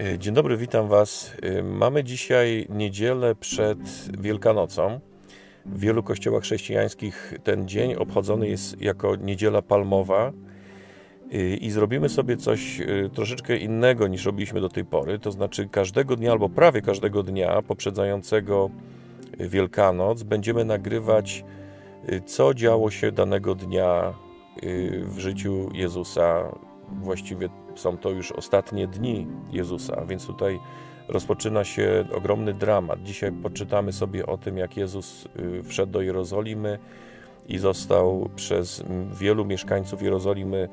E, dzień dobry, witam Was. E, mamy dzisiaj niedzielę przed Wielkanocą. W wielu kościołach chrześcijańskich ten dzień obchodzony jest jako niedziela palmowa e, i zrobimy sobie coś troszeczkę innego niż robiliśmy do tej pory. To znaczy, każdego dnia albo prawie każdego dnia poprzedzającego Wielkanoc będziemy nagrywać, co działo się danego dnia w życiu Jezusa, właściwie są to już ostatnie dni Jezusa, więc tutaj rozpoczyna się ogromny dramat. Dzisiaj poczytamy sobie o tym, jak Jezus y, wszedł do Jerozolimy i został przez wielu mieszkańców Jerozolimy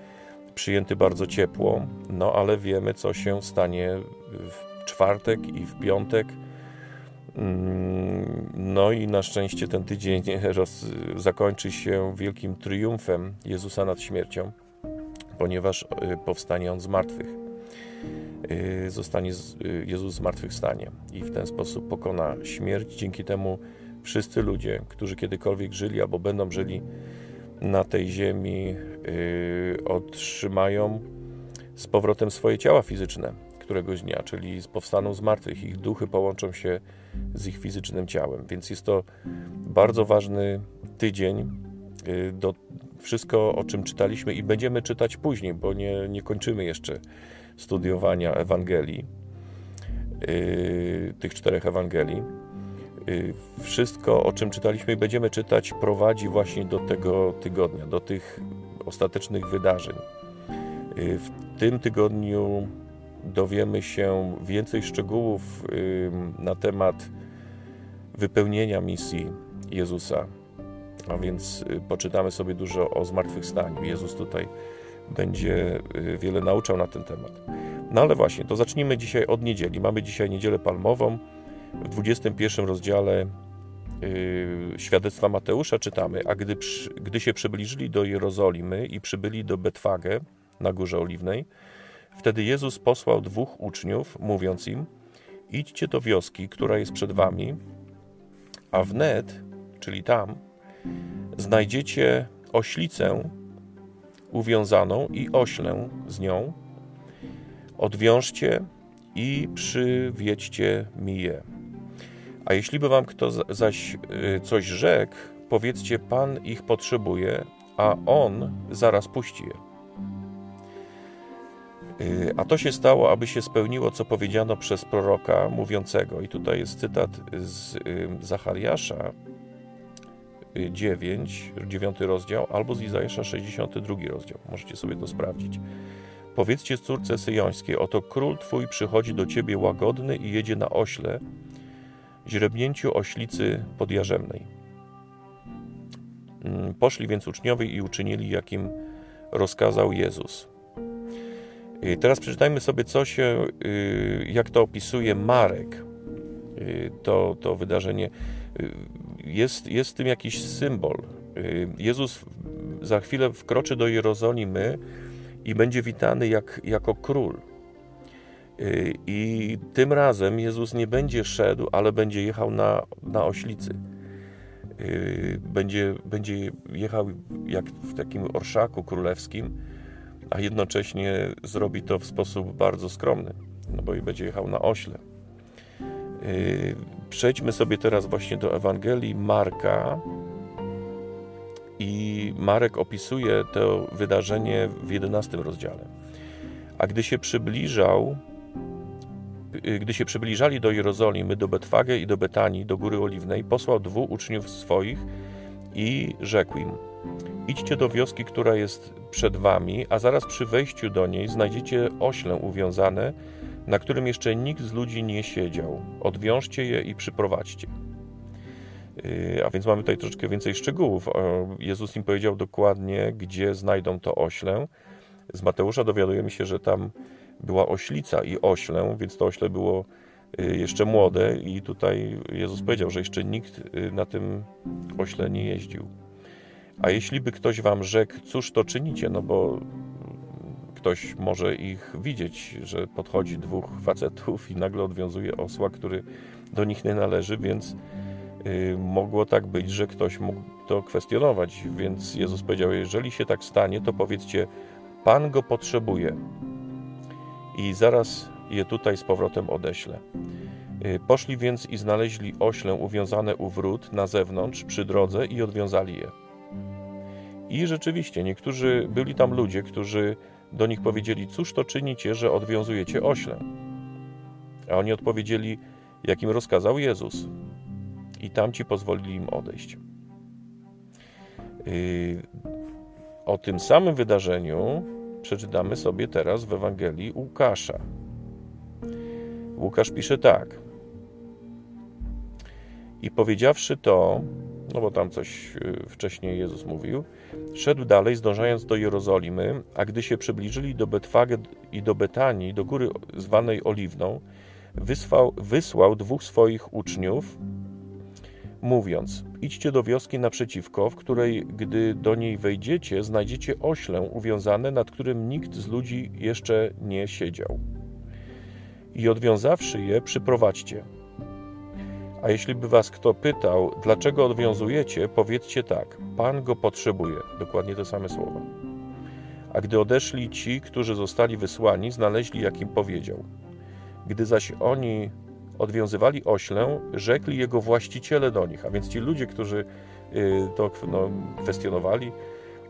przyjęty bardzo ciepło, no ale wiemy, co się stanie w czwartek i w piątek. Mm, no i na szczęście ten tydzień roz, zakończy się wielkim triumfem Jezusa nad śmiercią ponieważ y, powstanie On z martwych. Y, zostanie y, Jezus z martwych stanie i w ten sposób pokona śmierć. Dzięki temu wszyscy ludzie, którzy kiedykolwiek żyli albo będą żyli na tej ziemi, otrzymają z powrotem swoje ciała fizyczne któregoś dnia, czyli powstaną z martwych. Ich duchy połączą się z ich fizycznym ciałem. Więc jest to bardzo ważny tydzień do wszystko, o czym czytaliśmy i będziemy czytać później, bo nie, nie kończymy jeszcze studiowania Ewangelii, yy, tych czterech Ewangelii. Yy, wszystko, o czym czytaliśmy i będziemy czytać, prowadzi właśnie do tego tygodnia, do tych ostatecznych wydarzeń. Yy, w tym tygodniu dowiemy się więcej szczegółów yy, na temat wypełnienia misji Jezusa a więc y, poczytamy sobie dużo o zmartwychwstaniu. Jezus tutaj będzie y, wiele nauczał na ten temat. No ale właśnie, to zacznijmy dzisiaj od niedzieli. Mamy dzisiaj niedzielę palmową. W 21 rozdziale yy, świadectwa Mateusza czytamy, a gdy, przy, gdy się przybliżyli do Jerozolimy i przybyli do Betwagę na Górze Oliwnej, wtedy Jezus posłał dwóch uczniów, mówiąc im, idźcie do wioski, która jest przed wami, a wnet, czyli tam, znajdziecie oślicę uwiązaną i oślę z nią. Odwiążcie i przywiedźcie mi je. A jeśli by wam kto zaś y, coś rzekł, powiedzcie, Pan ich potrzebuje, a On zaraz puści je. Y, a to się stało, aby się spełniło, co powiedziano przez proroka mówiącego. I tutaj jest cytat z y, Zachariasza, 9, 9 rozdział, albo z Izajasza 62 rozdział. Możecie sobie to sprawdzić. Powiedzcie córce syjońskiej, oto król twój przychodzi do ciebie łagodny i jedzie na ośle, źrebnięciu oślicy podjarzemnej. Mm, poszli więc uczniowie i uczynili, jakim rozkazał Jezus. Teraz przeczytajmy sobie, co się, y, jak to opisuje Marek, y, to, to wydarzenie jest, jest w tym jakiś symbol. Y, Jezus za chwilę wkroczy do Jerozolimy i będzie witany jak, jako król. Y, I tym razem Jezus nie będzie szedł, ale będzie jechał na, na oślicy. Y, będzie, będzie jechał jak w takim orszaku królewskim, a jednocześnie zrobi to w sposób bardzo skromny, no bo i będzie jechał na ośle. Przejdźmy sobie teraz właśnie do Ewangelii Marka. I Marek opisuje to wydarzenie w 11 rozdziale. A gdy się przybliżał, gdy się przybliżali do Jerozolimy, do Betwagę i do Betanii, do Góry Oliwnej, posłał dwóch uczniów swoich i rzekł im: Idźcie do wioski, która jest przed wami, a zaraz przy wejściu do niej znajdziecie ośle uwiązane na którym jeszcze nikt z ludzi nie siedział. Odwiążcie je i przyprowadźcie. Y, a więc mamy tutaj troszeczkę więcej szczegółów. Jezus im powiedział dokładnie, gdzie znajdą to oślę. Z Mateusza dowiadujemy się, że tam była oślica i oślę, więc to ośle było y, jeszcze młode i tutaj Jezus powiedział, że jeszcze nikt y, na tym ośle nie jeździł. A jeśli by ktoś wam rzekł, cóż to czynicie, no bo ktoś może ich widzieć, że podchodzi dwóch facetów i nagle odwiązuje osła, który do nich nie należy, więc y, mogło tak być, że ktoś mógł to kwestionować. Więc Jezus powiedział: Jeżeli się tak stanie, to powiedzcie, Pan go potrzebuje. I zaraz je tutaj z powrotem odeślę. Y, poszli więc i znaleźli oślę uwiązane u wrót na zewnątrz przy drodze i odwiązali je. I rzeczywiście, niektórzy byli tam ludzie, którzy do nich powiedzieli: Cóż to czynicie, że odwiązujecie oślę? A oni odpowiedzieli: Jakim rozkazał Jezus. I tamci pozwolili im odejść. Y, o tym samym wydarzeniu przeczytamy sobie teraz w Ewangelii Łukasza. Łukasz pisze tak. I powiedziawszy to, no bo tam coś y, wcześniej Jezus mówił, szedł dalej, zdążając do Jerozolimy, a gdy się przybliżyli do Betwage i do Betanii, do góry zwanej Oliwną, wysłał, wysłał dwóch swoich uczniów, mówiąc: Idźcie do wioski naprzeciwko, w której, gdy do niej wejdziecie, znajdziecie oślę uwiązane, nad którym nikt z ludzi jeszcze nie siedział. I odwiązawszy je, przyprowadźcie. A jeśli by was kto pytał, dlaczego odwiązujecie, powiedzcie tak: Pan go potrzebuje. Dokładnie te same słowa. A gdy odeszli ci, którzy zostali wysłani, znaleźli, jak im powiedział. Gdy zaś oni odwiązywali oślę, rzekli jego właściciele do nich. A więc ci ludzie, którzy y, to no, kwestionowali,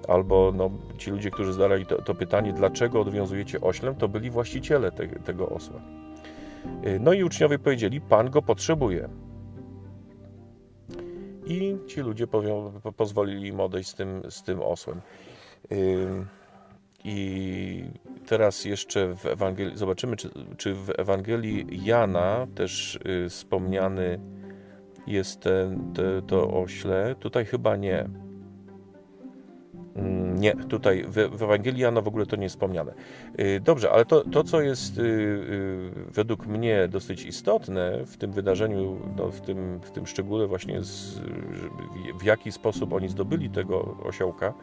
albo no, ci ludzie, którzy zadali to, to, pytanie, dlaczego odwiązujecie oślę, to byli właściciele te, tego osła. Y, no i uczniowie powiedzieli, Pan go potrzebuje. I ci ludzie pozwolili im odejść z tym, z tym osłem. I teraz jeszcze w Ewangelii, zobaczymy, czy, czy w Ewangelii Jana też y, wspomniany jest ten, te, to ośle. Tutaj chyba nie. Mm, nie, tutaj w, Ewangelii Jana w ogóle to nie jest wspomniane. Y, dobrze, ale to, to co jest y, według mnie dosyć istotne w tym wydarzeniu, no, w, tym, w tym szczególe właśnie z, w jaki sposób oni zdobyli tego osiołka,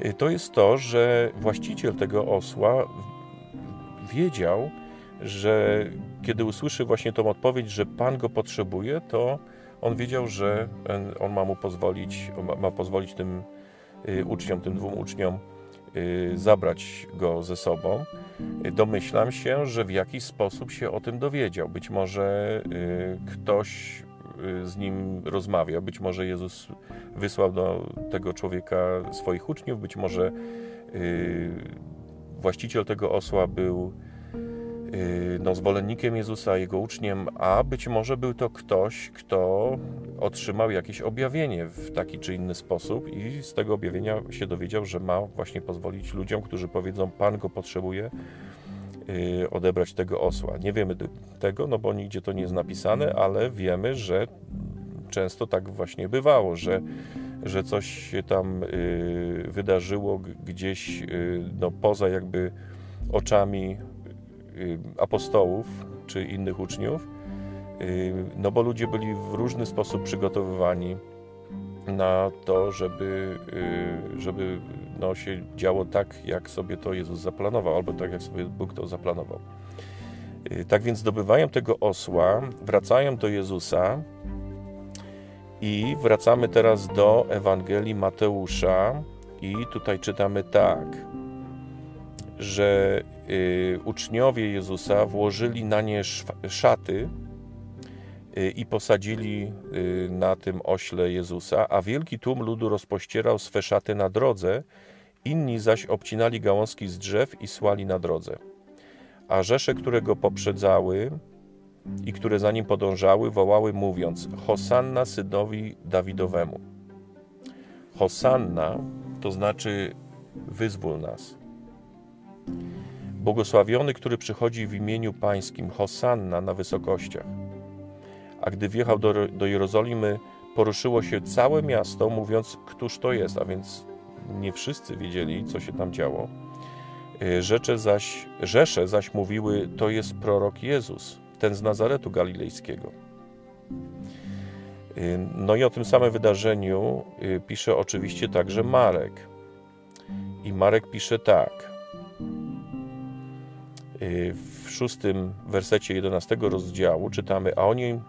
Y, to jest to, że właściciel tego osła wiedział, że kiedy usłyszy właśnie tą odpowiedź, że Pan go potrzebuje, to on wiedział, że on ma mu pozwolić, ma pozwolić tym y, uczniom, tym dwóm uczniom y, zabrać go ze sobą. Domyślam się, że w jakiś sposób się o tym dowiedział. Być może ktoś Y, z nim rozmawia. Być może Jezus wysłał do tego człowieka swoich uczniów, być może y, właściciel tego osła był y, no, zwolennikiem Jezusa, jego uczniem, a być może był to ktoś, kto otrzymał jakieś objawienie w taki czy inny sposób i z tego objawienia się dowiedział, że ma właśnie pozwolić ludziom, którzy powiedzą, Pan go potrzebuje, Y, odebrać tego osła. Nie wiemy tego, no bo nigdzie to nie jest napisane, ale wiemy, że często tak właśnie bywało, że, że coś się tam y, wydarzyło gdzieś y, no, poza jakby oczami apostołów czy innych uczniów, no bo ludzie byli w różny sposób przygotowywani na to, żeby, y, żeby no, się działo tak, jak sobie to Jezus zaplanował, albo tak, jak sobie Bóg to zaplanował. Y, tak więc zdobywają tego osła, wracają do Jezusa i wracamy teraz do Ewangelii Mateusza i tutaj czytamy tak, że y, uczniowie Jezusa włożyli na nie szaty, Y, i posadzili y, na tym ośle Jezusa, a wielki tłum ludu rozpościerał swe szaty na drodze, inni zaś obcinali gałązki z drzew i słali na drodze. A rzesze, które go poprzedzały i które za nim podążały, wołały mówiąc: Hosanna synowi Dawidowemu. Hosanna to znaczy wyzwól nas. Błogosławiony, który przychodzi w imieniu Pańskim, Hosanna na wysokościach a gdy wjechał do, do Jerozolimy, poruszyło się całe miasto, mówiąc, któż to jest, a więc nie wszyscy wiedzieli, co się tam działo. E, rzecze zaś, rzesze zaś mówiły, to jest prorok Jezus, ten z Nazaretu Galilejskiego. E, no i o tym samym wydarzeniu e, pisze oczywiście także Marek. I Marek pisze tak. W szóstym wersecie 11 rozdziału czytamy, a oni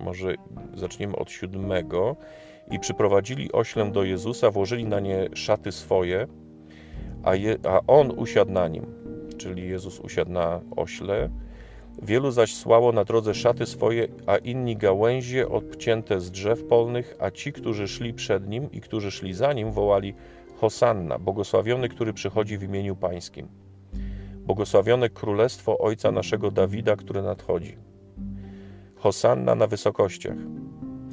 może zaczniemy od siódmego. I przyprowadzili oślę do Jezusa, włożyli na nie szaty swoje, a, je, a on usiadł na nim. czyli Jezus usiadł na ośle. Wielu zaś słało na drodze szaty swoje, a inni gałęzie odcięte z drzew polnych, a ci, którzy szli przed nim i którzy szli za nim, wołali Hosanna, błogosławiony, który przychodzi w imieniu Pańskim. Błogosławione królestwo Ojca naszego Dawida, które nadchodzi. Hosanna na wysokościach.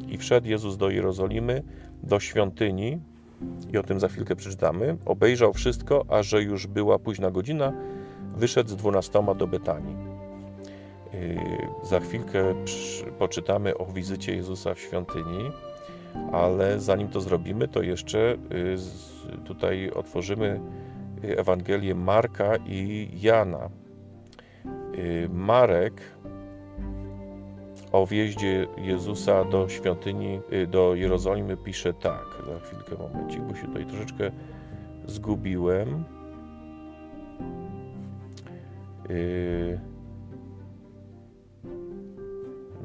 I wszedł Jezus do Jerozolimy, do świątyni, i o tym za chwilkę przeczytamy. Obejrzał wszystko, a że już była późna godzina, wyszedł z dwunastoma do Betanii. Yy, za chwilkę poczytamy o wizycie Jezusa w świątyni, ale zanim to zrobimy, to jeszcze yy, tutaj otworzymy Ewangelię Marka i Jana. Yy, Marek o wjeździe Jezusa do świątyni, y, do Jerozolimy pisze tak. Za chwilkę, momencik, bo się tutaj troszeczkę zgubiłem. Y,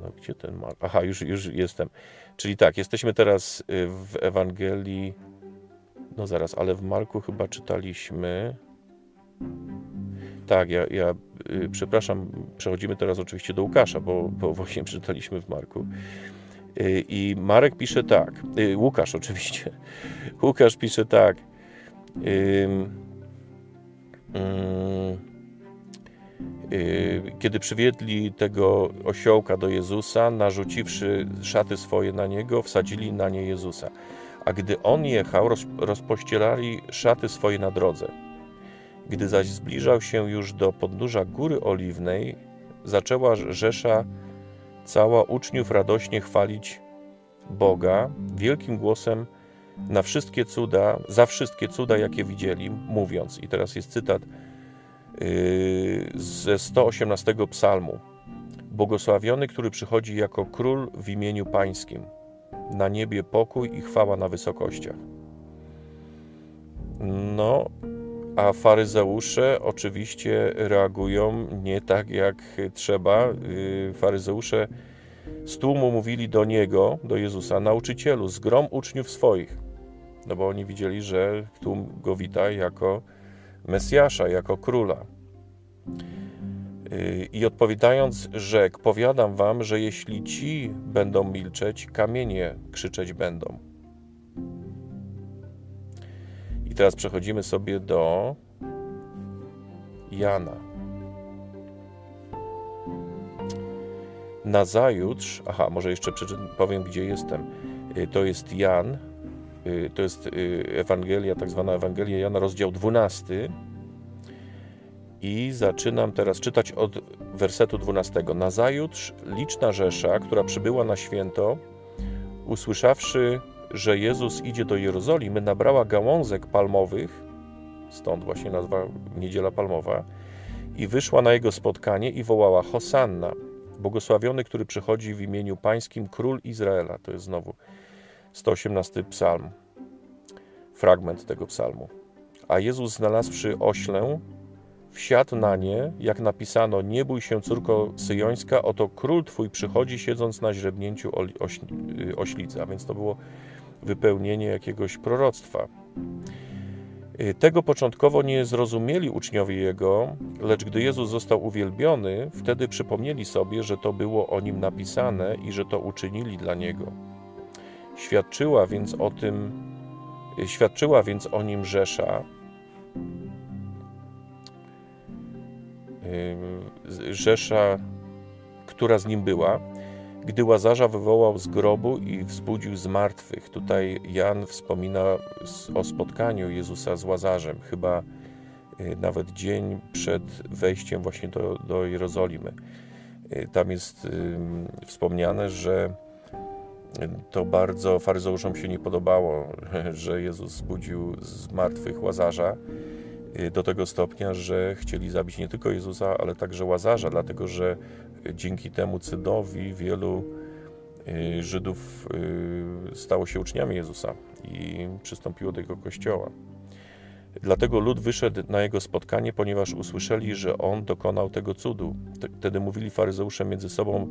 no, gdzie ten Mark? Aha, już, już jestem. Czyli tak, jesteśmy teraz y, w Ewangelii. No zaraz, ale w Marku chyba czytaliśmy. Tak, ja, ja y, przepraszam, przechodzimy teraz oczywiście do Łukasza, bo, bo właśnie przeczytaliśmy w Marku. Y, I Marek pisze tak, y, Łukasz oczywiście. Łukasz pisze tak. Kiedy przywiedli tego osiołka do Jezusa, narzuciwszy szaty swoje na niego, wsadzili na nie Jezusa. A gdy on jechał, rozpościerali szaty swoje na drodze. Gdy zaś zbliżał się już do podnóża Góry Oliwnej, zaczęła Rzesza cała uczniów radośnie chwalić Boga wielkim głosem na wszystkie cuda, za wszystkie cuda, jakie widzieli, mówiąc, i teraz jest cytat yy, ze 118 psalmu. Błogosławiony, który przychodzi jako król w imieniu pańskim. Na niebie pokój i chwała na wysokościach. No, a faryzeusze oczywiście reagują nie tak jak trzeba. Y, faryzeusze z tłumu mówili do niego, do Jezusa, nauczycielu, zgrom uczniów swoich. No bo oni widzieli, że tłum go wita jako Mesjasza, jako króla. I odpowiadając, rzekł: Powiadam wam, że jeśli ci będą milczeć, kamienie krzyczeć będą. I teraz przechodzimy sobie do Jana. Nazajutrz, aha, może jeszcze powiem, gdzie jestem. Y, to jest Jan, y, to jest y, Ewangelia, tak zwana Ewangelia Jana, rozdział 12. I zaczynam teraz czytać od wersetu 12. Nazajutrz liczna rzesza, która przybyła na święto, usłyszawszy że Jezus idzie do Jerozolimy, nabrała gałązek palmowych, stąd właśnie nazwa Niedziela Palmowa, i wyszła na jego spotkanie i wołała Hosanna, błogosławiony, który przychodzi w imieniu pańskim, król Izraela. To jest znowu 118 psalm, fragment tego psalmu. A Jezus znalazłszy oślę, wsiadł na nie, jak napisano, nie bój się, córko syjońska, oto król twój przychodzi, siedząc na źrebnięciu oślicy. A więc to było wypełnienie jakiegoś proroctwa. Y, tego początkowo nie zrozumieli uczniowie Jego, lecz gdy Jezus został uwielbiony, wtedy przypomnieli sobie, że to było o Nim napisane i że to uczynili dla Niego. Świadczyła więc o tym, y, świadczyła więc o Nim Rzesza, y, Rzesza, która z Nim była, gdy Łazarza wywołał z grobu i wzbudził z martwych. Tutaj Jan wspomina o spotkaniu Jezusa z Łazarzem, chyba y, nawet dzień przed wejściem właśnie do, do Jerozolimy. Y, tam jest wspomniane, że to bardzo faryzeuszom się nie podobało, że Jezus zbudził z martwych Łazarza y, do tego stopnia, że chcieli zabić nie tylko Jezusa, ale także Łazarza, dlatego że dzięki temu cydowi wielu y, Żydów y, stało się uczniami Jezusa i przystąpiło do jego kościoła. Dlatego lud wyszedł na jego spotkanie, ponieważ usłyszeli, że on dokonał tego cudu. Wtedy mówili faryzeusze między sobą: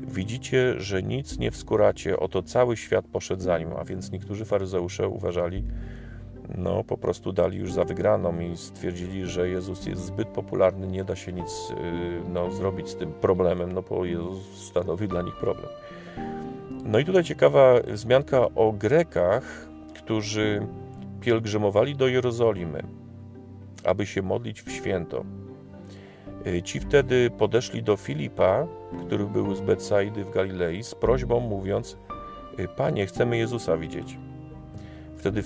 Widzicie, że nic nie wskuracie, oto cały świat poszedł za nim. A więc niektórzy faryzeusze uważali, no po prostu dali już za wygraną i stwierdzili, że Jezus jest zbyt popularny, nie da się nic y, no, zrobić z tym problemem, no bo Jezus stanowi dla nich problem. No i tutaj ciekawa wzmianka o Grekach, którzy pielgrzymowali do Jerozolimy, aby się modlić w święto. Y, ci wtedy podeszli do Filipa, który był z Betsaidy w Galilei, z prośbą mówiąc: y, Panie, chcemy Jezusa widzieć. Wtedy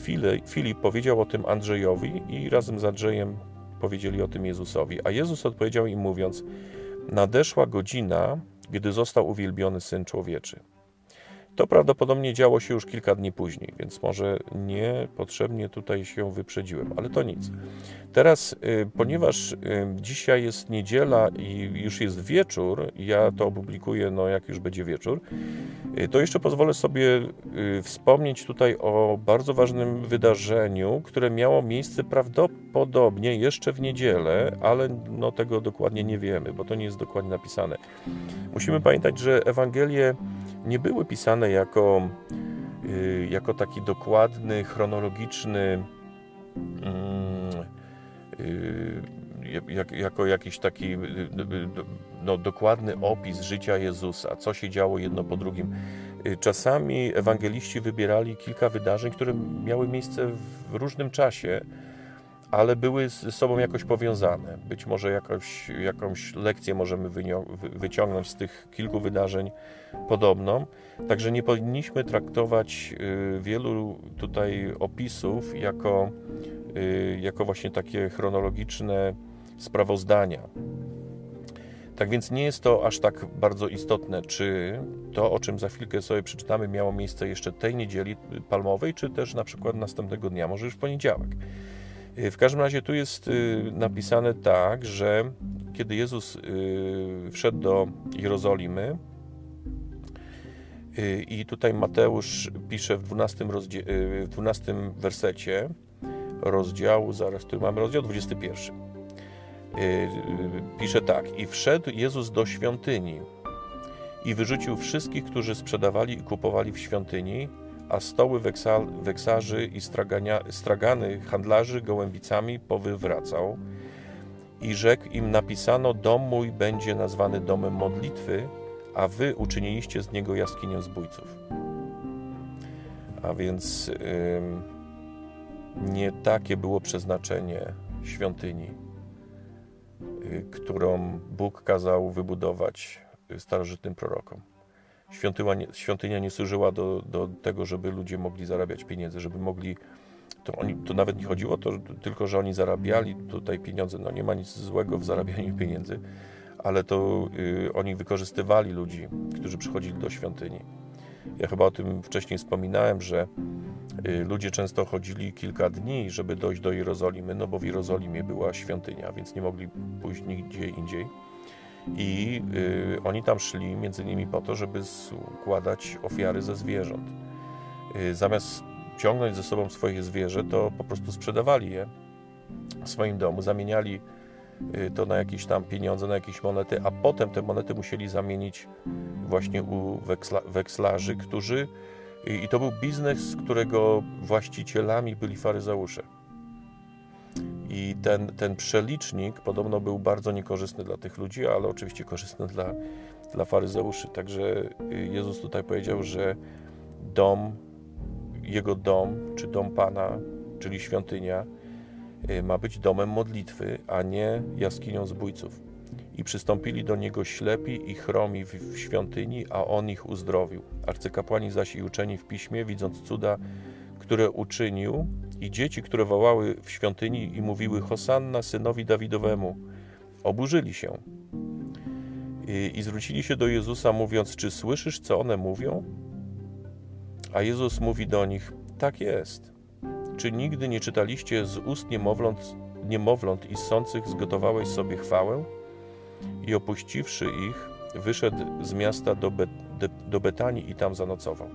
Filip powiedział o tym Andrzejowi i razem z Andrzejem powiedzieli o tym Jezusowi. A Jezus odpowiedział im mówiąc: Nadeszła godzina, gdy został uwielbiony syn człowieczy. To prawdopodobnie działo się już kilka dni później, więc może niepotrzebnie tutaj się wyprzedziłem, ale to nic. Teraz, y, ponieważ y, dzisiaj jest niedziela i już jest wieczór, ja to opublikuję, no jak już będzie wieczór, y, to jeszcze pozwolę sobie wspomnieć tutaj o bardzo ważnym wydarzeniu, które miało miejsce prawdopodobnie jeszcze w niedzielę, ale no tego dokładnie nie wiemy, bo to nie jest dokładnie napisane. Musimy pamiętać, że Ewangelie nie były pisane jako, y, jako taki dokładny, chronologiczny, mm, y, jak, jako jakiś taki y, no, dokładny opis życia Jezusa, co się działo jedno po drugim. Czasami ewangeliści wybierali kilka wydarzeń, które miały miejsce w różnym czasie ale były ze sobą jakoś powiązane. Być może jakoś, jakąś lekcję możemy wyciągnąć z tych kilku wydarzeń podobną. Także nie powinniśmy traktować y, wielu tutaj opisów jako, y, jako właśnie takie chronologiczne sprawozdania. Tak więc nie jest to aż tak bardzo istotne, czy to, o czym za chwilkę sobie przeczytamy, miało miejsce jeszcze tej niedzieli palmowej, czy też na przykład następnego dnia, może już w poniedziałek. Y, w każdym razie tu jest y, napisane tak, że kiedy Jezus y, wszedł do Jerozolimy, i tutaj Mateusz pisze w 12, rozdzie- w 12 wersecie rozdziału, zaraz tu mamy rozdział 21. Pisze tak: I wszedł Jezus do świątyni i wyrzucił wszystkich, którzy sprzedawali i kupowali w świątyni, a stoły weksarzy i stragania, stragany handlarzy gołębicami powywracał. I rzekł im: Napisano: Dom mój będzie nazwany domem modlitwy, a wy uczyniliście z niego jaskinię zbójców. A więc yy, nie takie było przeznaczenie świątyni, yy, którą Bóg kazał wybudować starożytnym prorokom. Świątynia nie, świątynia nie służyła do, do tego, żeby ludzie mogli zarabiać pieniądze, żeby mogli. To, oni, to nawet nie chodziło to tylko, że oni zarabiali tutaj pieniądze. No nie ma nic złego w zarabianiu pieniędzy, ale to y, oni wykorzystywali ludzi, którzy przychodzili do świątyni. Ja chyba o tym wcześniej wspominałem, że y, ludzie często chodzili kilka dni, żeby dojść do Jerozolimy, no bo w Jerozolimie była świątynia, więc nie mogli pójść nigdzie indziej. I y, oni tam szli między innymi po to, żeby składać ofiary ze zwierząt. Y, zamiast ciągnąć ze sobą swoje zwierzę, to po prostu sprzedawali je w swoim domu, zamieniali y, to na jakieś tam pieniądze, na jakieś monety, a potem te monety musieli zamienić właśnie u weksla, wekslarzy, którzy i to był biznes, którego właścicielami byli faryzeusze. I ten, ten przelicznik podobno był bardzo niekorzystny dla tych ludzi, ale oczywiście korzystny dla, dla faryzeuszy. Także y, Jezus tutaj powiedział, że dom, jego dom, czy dom Pana, czyli świątynia, y, ma być domem modlitwy, a nie jaskinią zbójców. I przystąpili do niego ślepi i chromi w, świątyni, a on ich uzdrowił. Arcykapłani zaś i uczeni w piśmie, widząc cuda, które uczynił, i dzieci, które wołały w świątyni i mówiły Hosanna synowi Dawidowemu, oburzyli się i, i zwrócili się do Jezusa, mówiąc: Czy słyszysz, co one mówią? A Jezus mówi do nich: Tak jest. Czy nigdy nie czytaliście z ust niemowląt, niemowląt i sących zgotowałeś sobie chwałę? I opuściwszy ich, wyszedł z miasta do, Be, do Betanii i tam zanocował.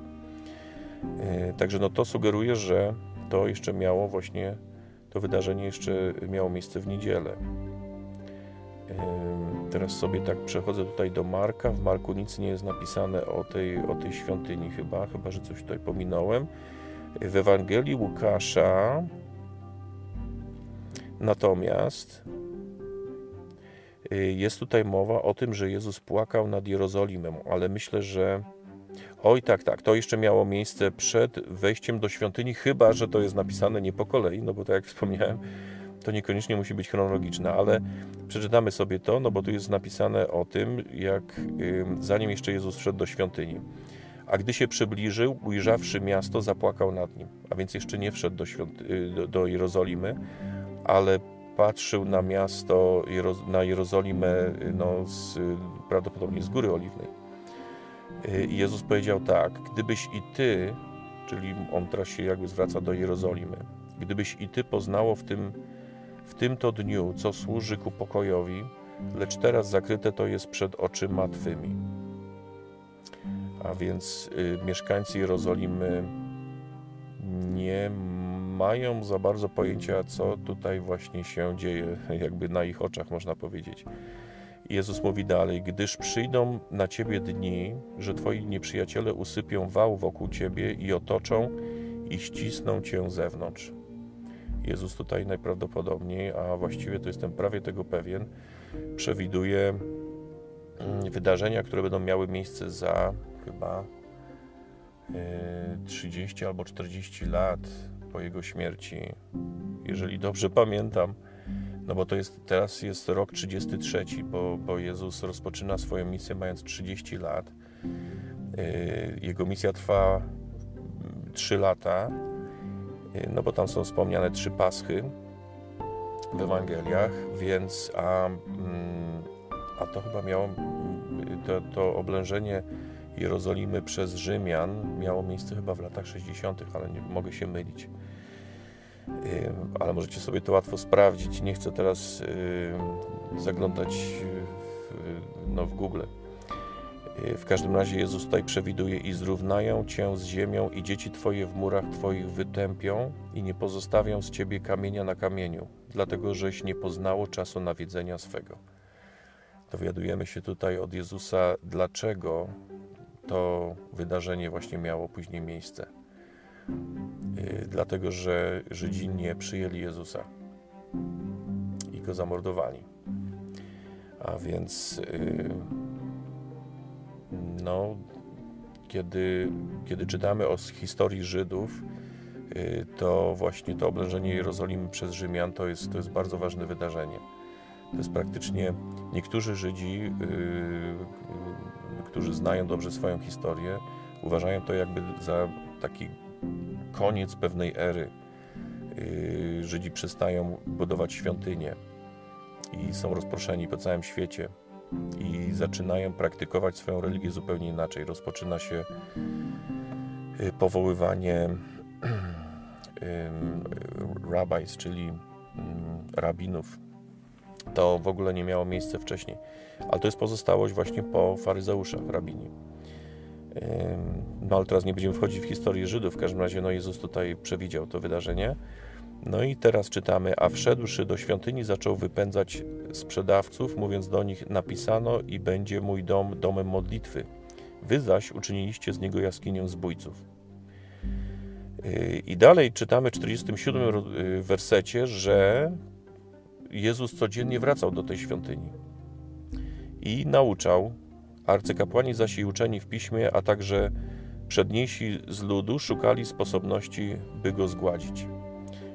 E, także no to sugeruje, że to jeszcze miało właśnie, to wydarzenie jeszcze miało miejsce w niedzielę. Teraz sobie tak przechodzę tutaj do Marka. W Marku nic nie jest napisane o tej, o tej świątyni chyba, chyba że coś tutaj pominąłem. W Ewangelii Łukasza Natomiast y, jest tutaj mowa o tym, że Jezus płakał nad Jerozolimem, ale myślę, że oj tak, tak, to jeszcze miało miejsce przed wejściem do świątyni, chyba że to jest napisane nie po kolei, no bo tak jak wspomniałem, to niekoniecznie musi być chronologiczne, ale przeczytamy sobie to, no bo tu jest napisane o tym, jak zanim jeszcze Jezus wszedł do świątyni. A gdy się przybliżył, ujrzawszy miasto, zapłakał nad nim. A więc jeszcze nie wszedł do, świąty- do, do Jerozolimy, ale patrzył na miasto, na Jerozolimę no, z, prawdopodobnie z Góry Oliwnej. I Jezus powiedział tak, gdybyś i ty, czyli on teraz się jakby zwraca do Jerozolimy, gdybyś i ty poznało w tym, w tym to dniu, co służy ku pokojowi, lecz teraz zakryte to jest przed oczyma twymi. A więc y, mieszkańcy Jerozolimy nie mają za bardzo pojęcia, co tutaj właśnie się dzieje, jakby na ich oczach można powiedzieć. Jezus mówi dalej: Gdyż przyjdą na ciebie dni, że twoi nieprzyjaciele usypią wał wokół ciebie i otoczą i ścisną cię z zewnątrz. Jezus tutaj najprawdopodobniej, a właściwie to jestem prawie tego pewien, przewiduje mm, wydarzenia, które będą miały miejsce za chyba 30 e, albo 40 lat po jego śmierci, jeżeli dobrze pamiętam. No bo to jest, teraz jest rok 33, bo, bo Jezus rozpoczyna swoją misję mając 30 lat. E, jego misja trwa 3 lata, e, no bo tam są wspomniane trzy paschy w Ewangeliach, więc a, mm, a to chyba miało to, to oblężenie Jerozolimy przez Rzymian miało miejsce chyba w latach 60., ale nie mogę się mylić. Ale możecie sobie to łatwo sprawdzić. Nie chcę teraz zaglądać w, no, w Google. W każdym razie Jezus tutaj przewiduje i zrównają cię z ziemią i dzieci twoje w murach twoich wytępią i nie pozostawią z ciebie kamienia na kamieniu, dlatego żeś nie poznało czasu nawiedzenia swego. Dowiadujemy się tutaj od Jezusa, dlaczego to wydarzenie właśnie miało później miejsce. Y, dlatego, że Żydzi nie przyjęli Jezusa i go zamordowali. A więc, y, no, kiedy, kiedy czytamy o historii Żydów, y, to właśnie to oblężenie Jerozolimy przez Rzymian to jest, to jest bardzo ważne wydarzenie. To jest praktycznie niektórzy Żydzi, którzy znają dobrze swoją historię, uważają to jakby za taki koniec pewnej ery. Yy, Żydzi przestają budować świątynie i są rozproszeni po całym świecie i zaczynają praktykować swoją religię zupełnie inaczej. Rozpoczyna się yy, powoływanie yy, rabbis, czyli rabinów. To w ogóle nie miało miejsca wcześniej ale to jest pozostałość właśnie po faryzeuszach, rabini. No ale teraz nie będziemy wchodzić w historię Żydów, w każdym razie no, Jezus tutaj przewidział to wydarzenie. No i teraz czytamy, a wszedłszy do świątyni zaczął wypędzać sprzedawców, mówiąc do nich, napisano i będzie mój dom domem modlitwy. Wy zaś uczyniliście z niego jaskinię zbójców. Yy, I dalej czytamy w 47 yy, wersecie, że Jezus codziennie wracał do tej świątyni i nauczał. Arcykapłani zaś i uczeni w piśmie, a także przedniejsi z ludu szukali sposobności, by go zgładzić.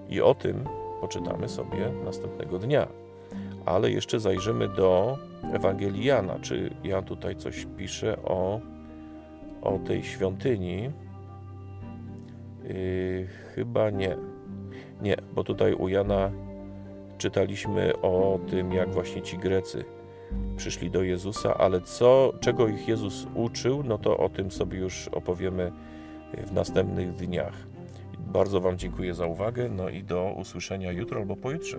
I o tym poczytamy sobie następnego dnia. Ale jeszcze zajrzymy do Ewangelii Jana. Czy Jan tutaj coś pisze o, o tej świątyni? Yy, chyba nie. Nie, bo tutaj u Jana czytaliśmy o tym, jak właśnie ci Grecy przyszli do Jezusa, ale co, czego ich Jezus uczył, no to o tym sobie już opowiemy w następnych dniach. Bardzo Wam dziękuję za uwagę, no i do usłyszenia jutro albo pojutrze.